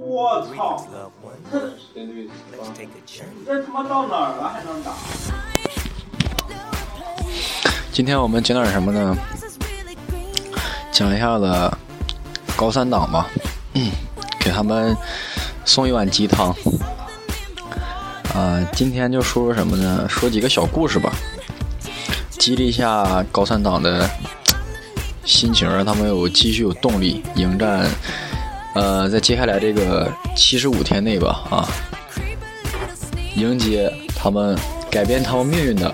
我操！这他妈到哪儿了还能打？今天我们讲点什么呢？讲一下子高三党吧，给他们送一碗鸡汤。啊，今天就说说什么呢？说几个小故事吧，激励一下高三党的心情，让他们有继续有动力迎战。呃，在接下来这个七十五天内吧，啊，迎接他们改变他们命运的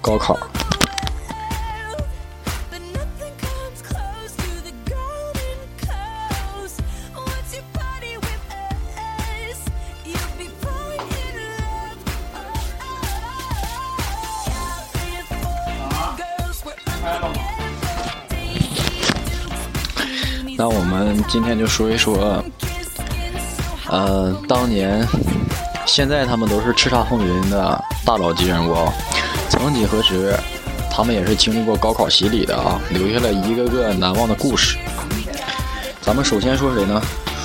高考。那我们今天就说一说，呃，当年，现在他们都是叱咤风云的大佬级人物啊。曾几何时，他们也是经历过高考洗礼的啊，留下了一个个难忘的故事。咱们首先说谁呢？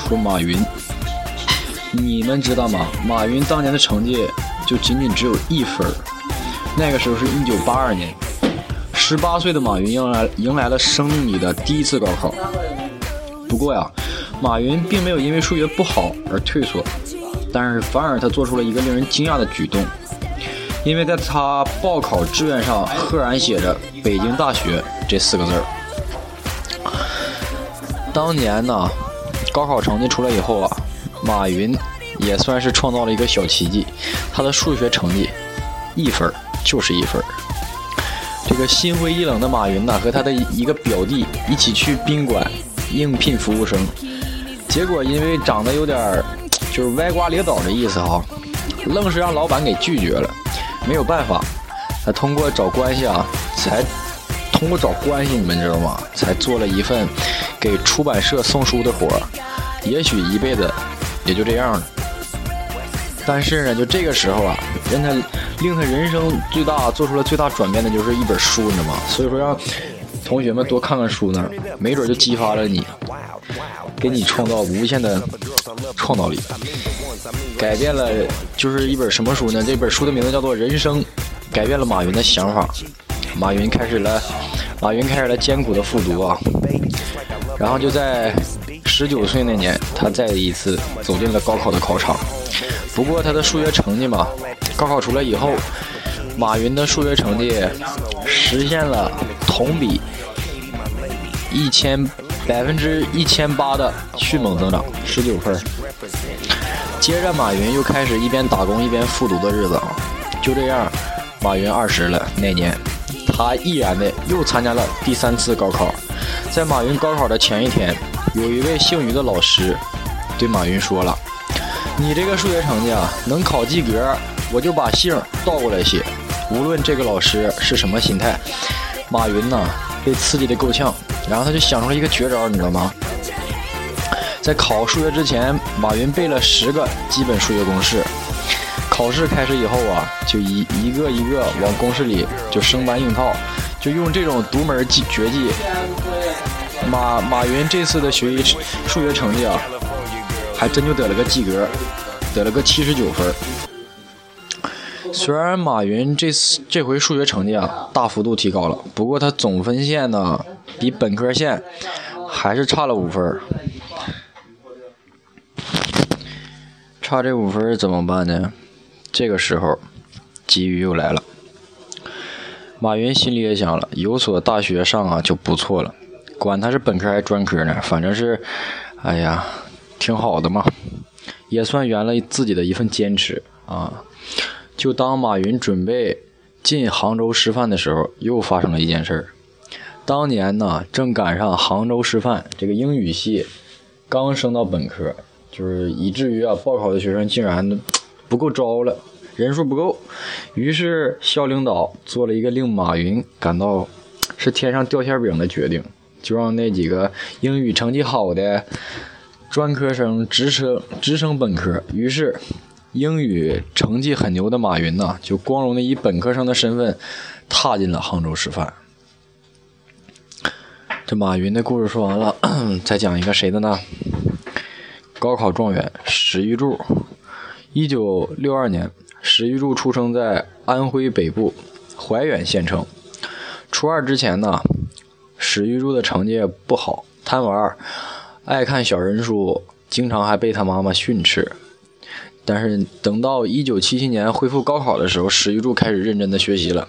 说马云。你们知道吗？马云当年的成绩就仅仅只有一分那个时候是一九八二年，十八岁的马云迎来迎来了生命里的第一次高考。不过呀，马云并没有因为数学不好而退缩，但是反而他做出了一个令人惊讶的举动，因为在他报考志愿上赫然写着“北京大学”这四个字儿。当年呢，高考成绩出来以后啊，马云也算是创造了一个小奇迹，他的数学成绩一分就是一分。这个心灰意冷的马云呢，和他的一个表弟一起去宾馆。应聘服务生，结果因为长得有点就是歪瓜裂枣的意思哈，愣是让老板给拒绝了。没有办法，他通过找关系啊，才通过找关系，你们知道吗？才做了一份给出版社送书的活儿。也许一辈子也就这样了。但是呢，就这个时候啊，让他令他人生最大做出了最大转变的就是一本书，你知道吗？所以说让。同学们多看看书呢，没准就激发了你，给你创造无限的创造力，改变了就是一本什么书呢？这本书的名字叫做《人生》，改变了马云的想法。马云开始了，马云开始了艰苦的复读啊，然后就在十九岁那年，他再一次走进了高考的考场。不过他的数学成绩嘛，高考出来以后，马云的数学成绩实现了同比。一千百分之一千八的迅猛增长，十九分。接着，马云又开始一边打工一边复读的日子啊。就这样，马云二十了那年，他毅然的又参加了第三次高考。在马云高考的前一天，有一位姓于的老师对马云说了：“你这个数学成绩啊，能考及格，我就把姓倒过来写。”无论这个老师是什么心态，马云呢被刺激的够呛。然后他就想出了一个绝招，你知道吗？在考数学之前，马云背了十个基本数学公式。考试开始以后啊，就一一个一个往公式里就生搬硬套，就用这种独门技绝技。马马云这次的学习数学成绩啊，还真就得了个及格，得了个七十九分。虽然马云这次这回数学成绩啊大幅度提高了，不过他总分线呢比本科线还是差了五分。差这五分怎么办呢？这个时候机遇又来了。马云心里也想了，有所大学上啊就不错了，管他是本科还是专科呢，反正是，哎呀，挺好的嘛，也算圆了自己的一份坚持啊。就当马云准备进杭州师范的时候，又发生了一件事儿。当年呢，正赶上杭州师范这个英语系刚升到本科，就是以至于啊，报考的学生竟然不够招了，人数不够。于是校领导做了一个令马云感到是天上掉馅饼的决定，就让那几个英语成绩好的专科生直升直升本科。于是。英语成绩很牛的马云呢，就光荣的以本科生的身份踏进了杭州师范。这马云的故事说完了，再讲一个谁的呢？高考状元史玉柱。一九六二年，史玉柱出生在安徽北部怀远县城。初二之前呢，史玉柱的成绩不好，贪玩，爱看小人书，经常还被他妈妈训斥。但是等到一九七七年恢复高考的时候，史玉柱开始认真的学习了。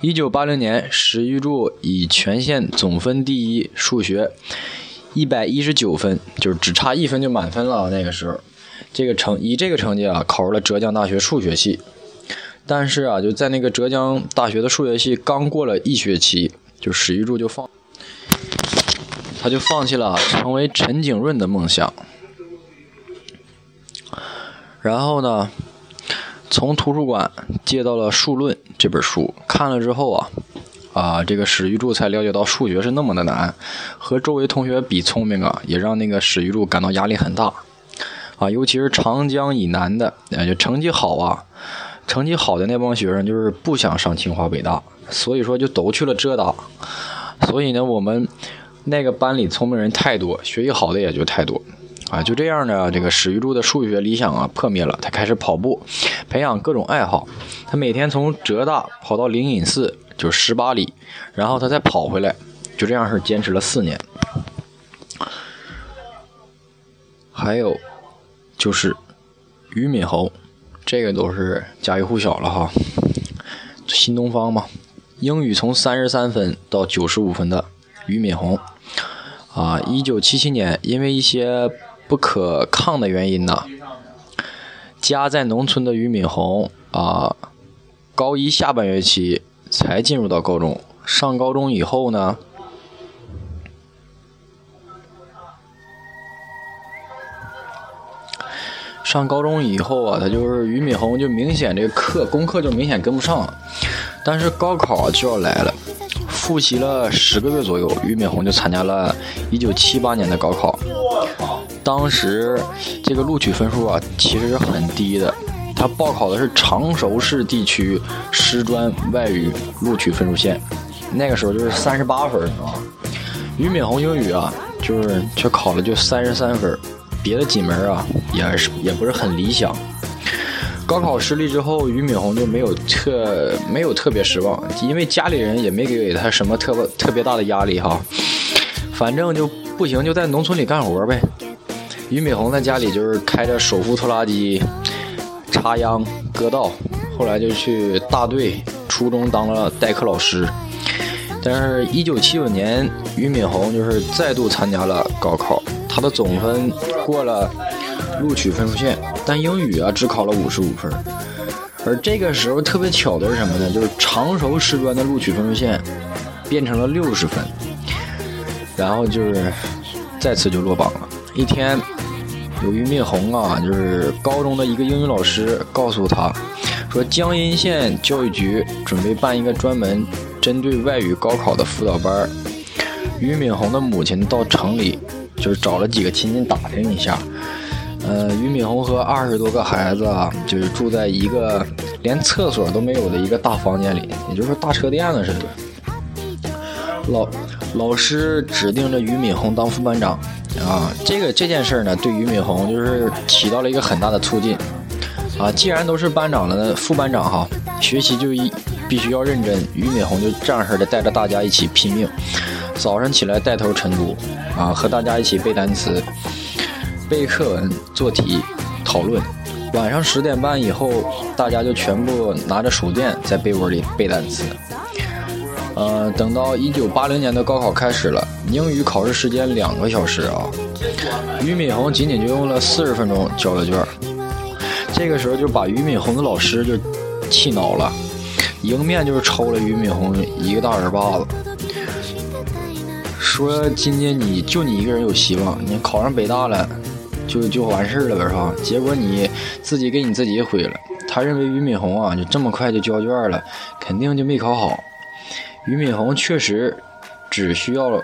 一九八零年，史玉柱以全县总分第一，数学一百一十九分，就是只差一分就满分了。那个时候，这个成以这个成绩啊，考入了浙江大学数学系。但是啊，就在那个浙江大学的数学系刚过了一学期，就史玉柱就放，他就放弃了成为陈景润的梦想。然后呢？从图书馆借到了《数论》这本书，看了之后啊，啊，这个史玉柱才了解到数学是那么的难，和周围同学比聪明啊，也让那个史玉柱感到压力很大，啊，尤其是长江以南的，就成绩好啊，成绩好的那帮学生就是不想上清华北大，所以说就都去了浙大，所以呢，我们那个班里聪明人太多，学习好的也就太多。啊，就这样呢，这个史玉柱的数学理想啊破灭了。他开始跑步，培养各种爱好。他每天从浙大跑到灵隐寺，就十八里，然后他再跑回来，就这样是坚持了四年。还有就是俞敏洪，这个都是家喻户晓了哈。新东方嘛，英语从三十三分到九十五分的俞敏洪啊，一九七七年因为一些。不可抗的原因呢？家在农村的俞敏洪啊，高一下半学期才进入到高中。上高中以后呢，上高中以后啊，他就是俞敏洪就明显这个课功课就明显跟不上。但是高考就要来了，复习了十个月左右，俞敏洪就参加了一九七八年的高考。当时这个录取分数啊，其实是很低的。他报考的是常熟市地区师专外语录取分数线，那个时候就是三十八分啊。俞敏洪英语啊，就是却考了就三十三分，别的几门啊也是也不是很理想。高考失利之后，俞敏洪就没有特没有特别失望，因为家里人也没给他什么特特别大的压力哈。反正就不行，就在农村里干活呗。俞敏洪在家里就是开着手扶拖拉机插秧割稻，后来就去大队初中当了代课老师。但是，一九七九年，俞敏洪就是再度参加了高考，他的总分过了录取分数线，但英语啊只考了五十五分。而这个时候特别巧的是什么呢？就是常熟师专的录取分数线变成了六十分，然后就是再次就落榜了。一天。俞敏洪啊，就是高中的一个英语老师告诉他，说江阴县教育局准备办一个专门针对外语高考的辅导班。俞敏洪的母亲到城里，就是找了几个亲戚打听一下。呃，俞敏洪和二十多个孩子啊，就是住在一个连厕所都没有的一个大房间里，也就是大车店了似的。老老师指定着俞敏洪当副班长。啊，这个这件事呢，对俞敏洪就是起到了一个很大的促进。啊，既然都是班长了，副班长哈，学习就一必须要认真。俞敏洪就这样式的带着大家一起拼命，早上起来带头晨读，啊，和大家一起背单词、背课文、做题、讨论。晚上十点半以后，大家就全部拿着手电在被窝里背单词。呃，等到一九八零年的高考开始了，英语考试时间两个小时啊，俞敏洪仅仅就用了四十分钟交了卷这个时候就把俞敏洪的老师就气恼了，迎面就是抽了俞敏洪一个大耳巴子，说今天你就你一个人有希望，你考上北大了就就完事了呗是吧？结果你自己给你自己毁了。他认为俞敏洪啊就这么快就交卷了，肯定就没考好。俞敏洪确实只需要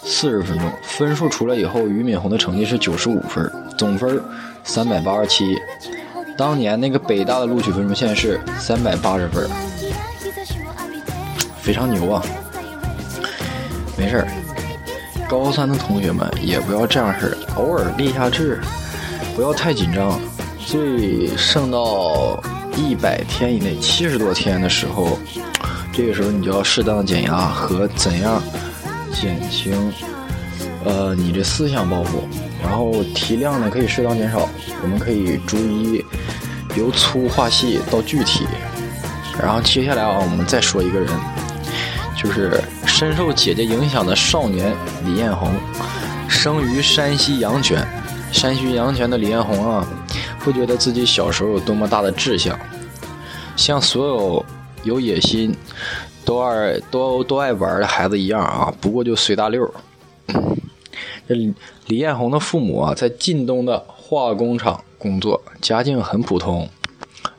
四十分钟，分数出来以后，俞敏洪的成绩是九十五分，总分三百八十七。当年那个北大的录取分数线是三百八十分，非常牛啊！没事儿，高三的同学们也不要这样式儿，偶尔立下志，不要太紧张。最剩到一百天以内，七十多天的时候，这个时候你就要适当减压和怎样减轻呃你的思想包袱，然后提量呢可以适当减少。我们可以逐一由粗化细到具体。然后接下来啊，我们再说一个人，就是深受姐姐影响的少年李彦宏，生于山西阳泉。山西阳泉的李彦宏啊，不觉得自己小时候有多么大的志向，像所有有野心、都爱都都爱玩的孩子一样啊，不过就随大溜。这李彦宏的父母啊，在晋东的化工厂工作，家境很普通。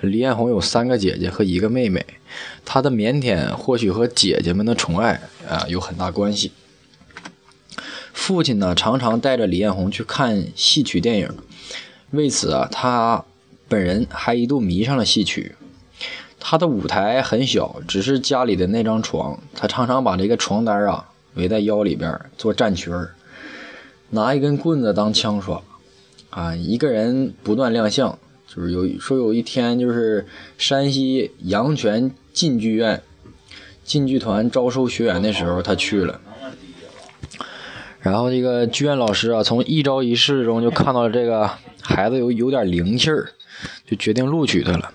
李彦宏有三个姐姐和一个妹妹，他的腼腆或许和姐姐们的宠爱啊有很大关系。父亲呢，常常带着李彦宏去看戏曲电影，为此啊，他本人还一度迷上了戏曲。他的舞台很小，只是家里的那张床，他常常把这个床单啊围在腰里边做战裙儿，拿一根棍子当枪耍，啊，一个人不断亮相。就是有说有一天，就是山西阳泉晋剧院晋剧团招收学员的时候，他去了。然后这个剧院老师啊，从一招一式中就看到了这个孩子有有点灵气儿，就决定录取他了。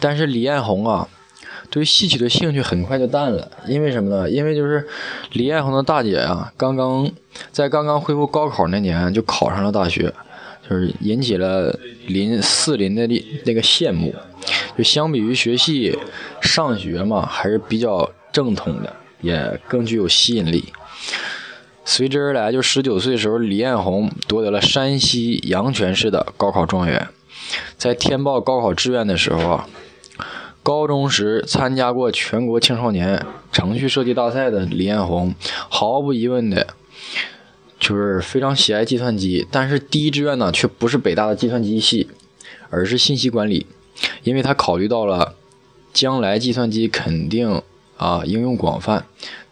但是李彦宏啊，对戏曲的兴趣很快就淡了，因为什么呢？因为就是李彦宏的大姐啊，刚刚在刚刚恢复高考那年就考上了大学。就是引起了林四林的那个羡慕，就相比于学戏上学嘛，还是比较正统的，也更具有吸引力。随之而来，就十九岁时候，李彦宏夺得了山西阳泉市的高考状元。在填报高考志愿的时候啊，高中时参加过全国青少年程序设计大赛的李彦宏，毫无疑问的。就是非常喜爱计算机，但是第一志愿呢却不是北大的计算机系，而是信息管理，因为他考虑到了将来计算机肯定啊应用广泛，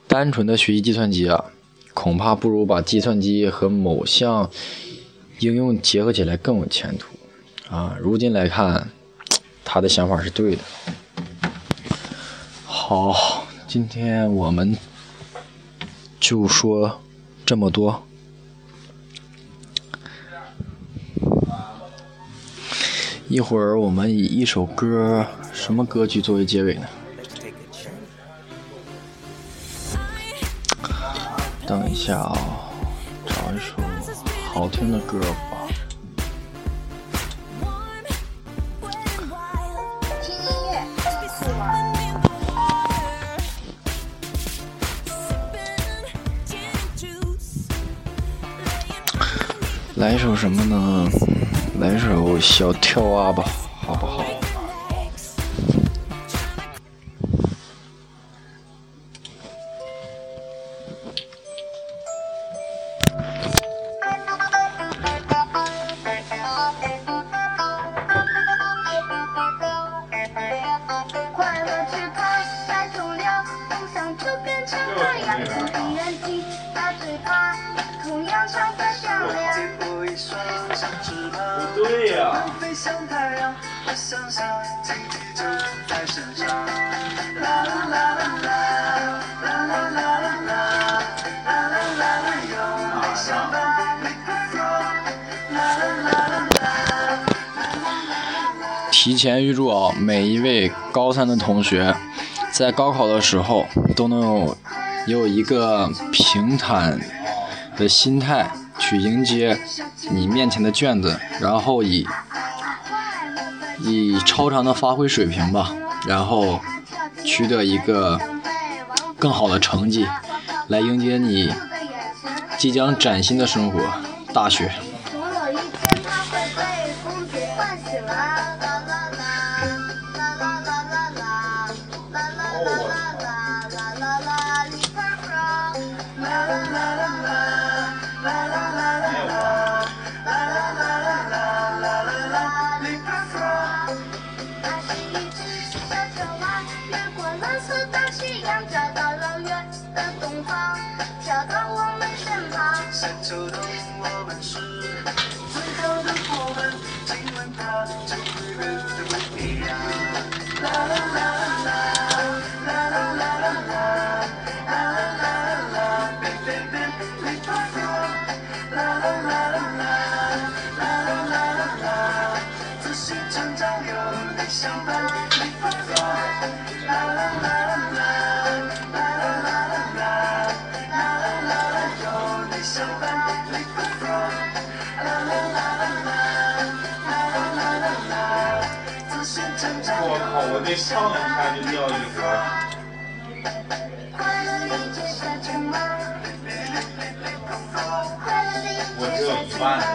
单纯的学习计算机啊，恐怕不如把计算机和某项应用结合起来更有前途啊。如今来看，他的想法是对的。好，今天我们就说这么多。一会儿我们以一首歌，什么歌曲作为结尾呢？等一下啊，找一首好听的歌来一首什么呢？来首小跳蛙吧，好不好？想。想。提前预祝啊，每一位高三的同学，在高考的时候都能有有一个平坦的心态去迎接你面前的卷子，然后以以超常的发挥水平吧，然后取得一个更好的成绩，来迎接你即将崭新的生活——大学。色大西洋，找到了远的东方，飘到我们身旁。秋冬我们是最好的伙伴，今晚它就会变得不一样。啦啦啦啦啦啦啦啦啦啦啦啦啦啦，baby baby leave my room。啦啦啦啦啦啦啦啦啦啦，自信成长有你相伴上一下就尿一盒，我只有一万。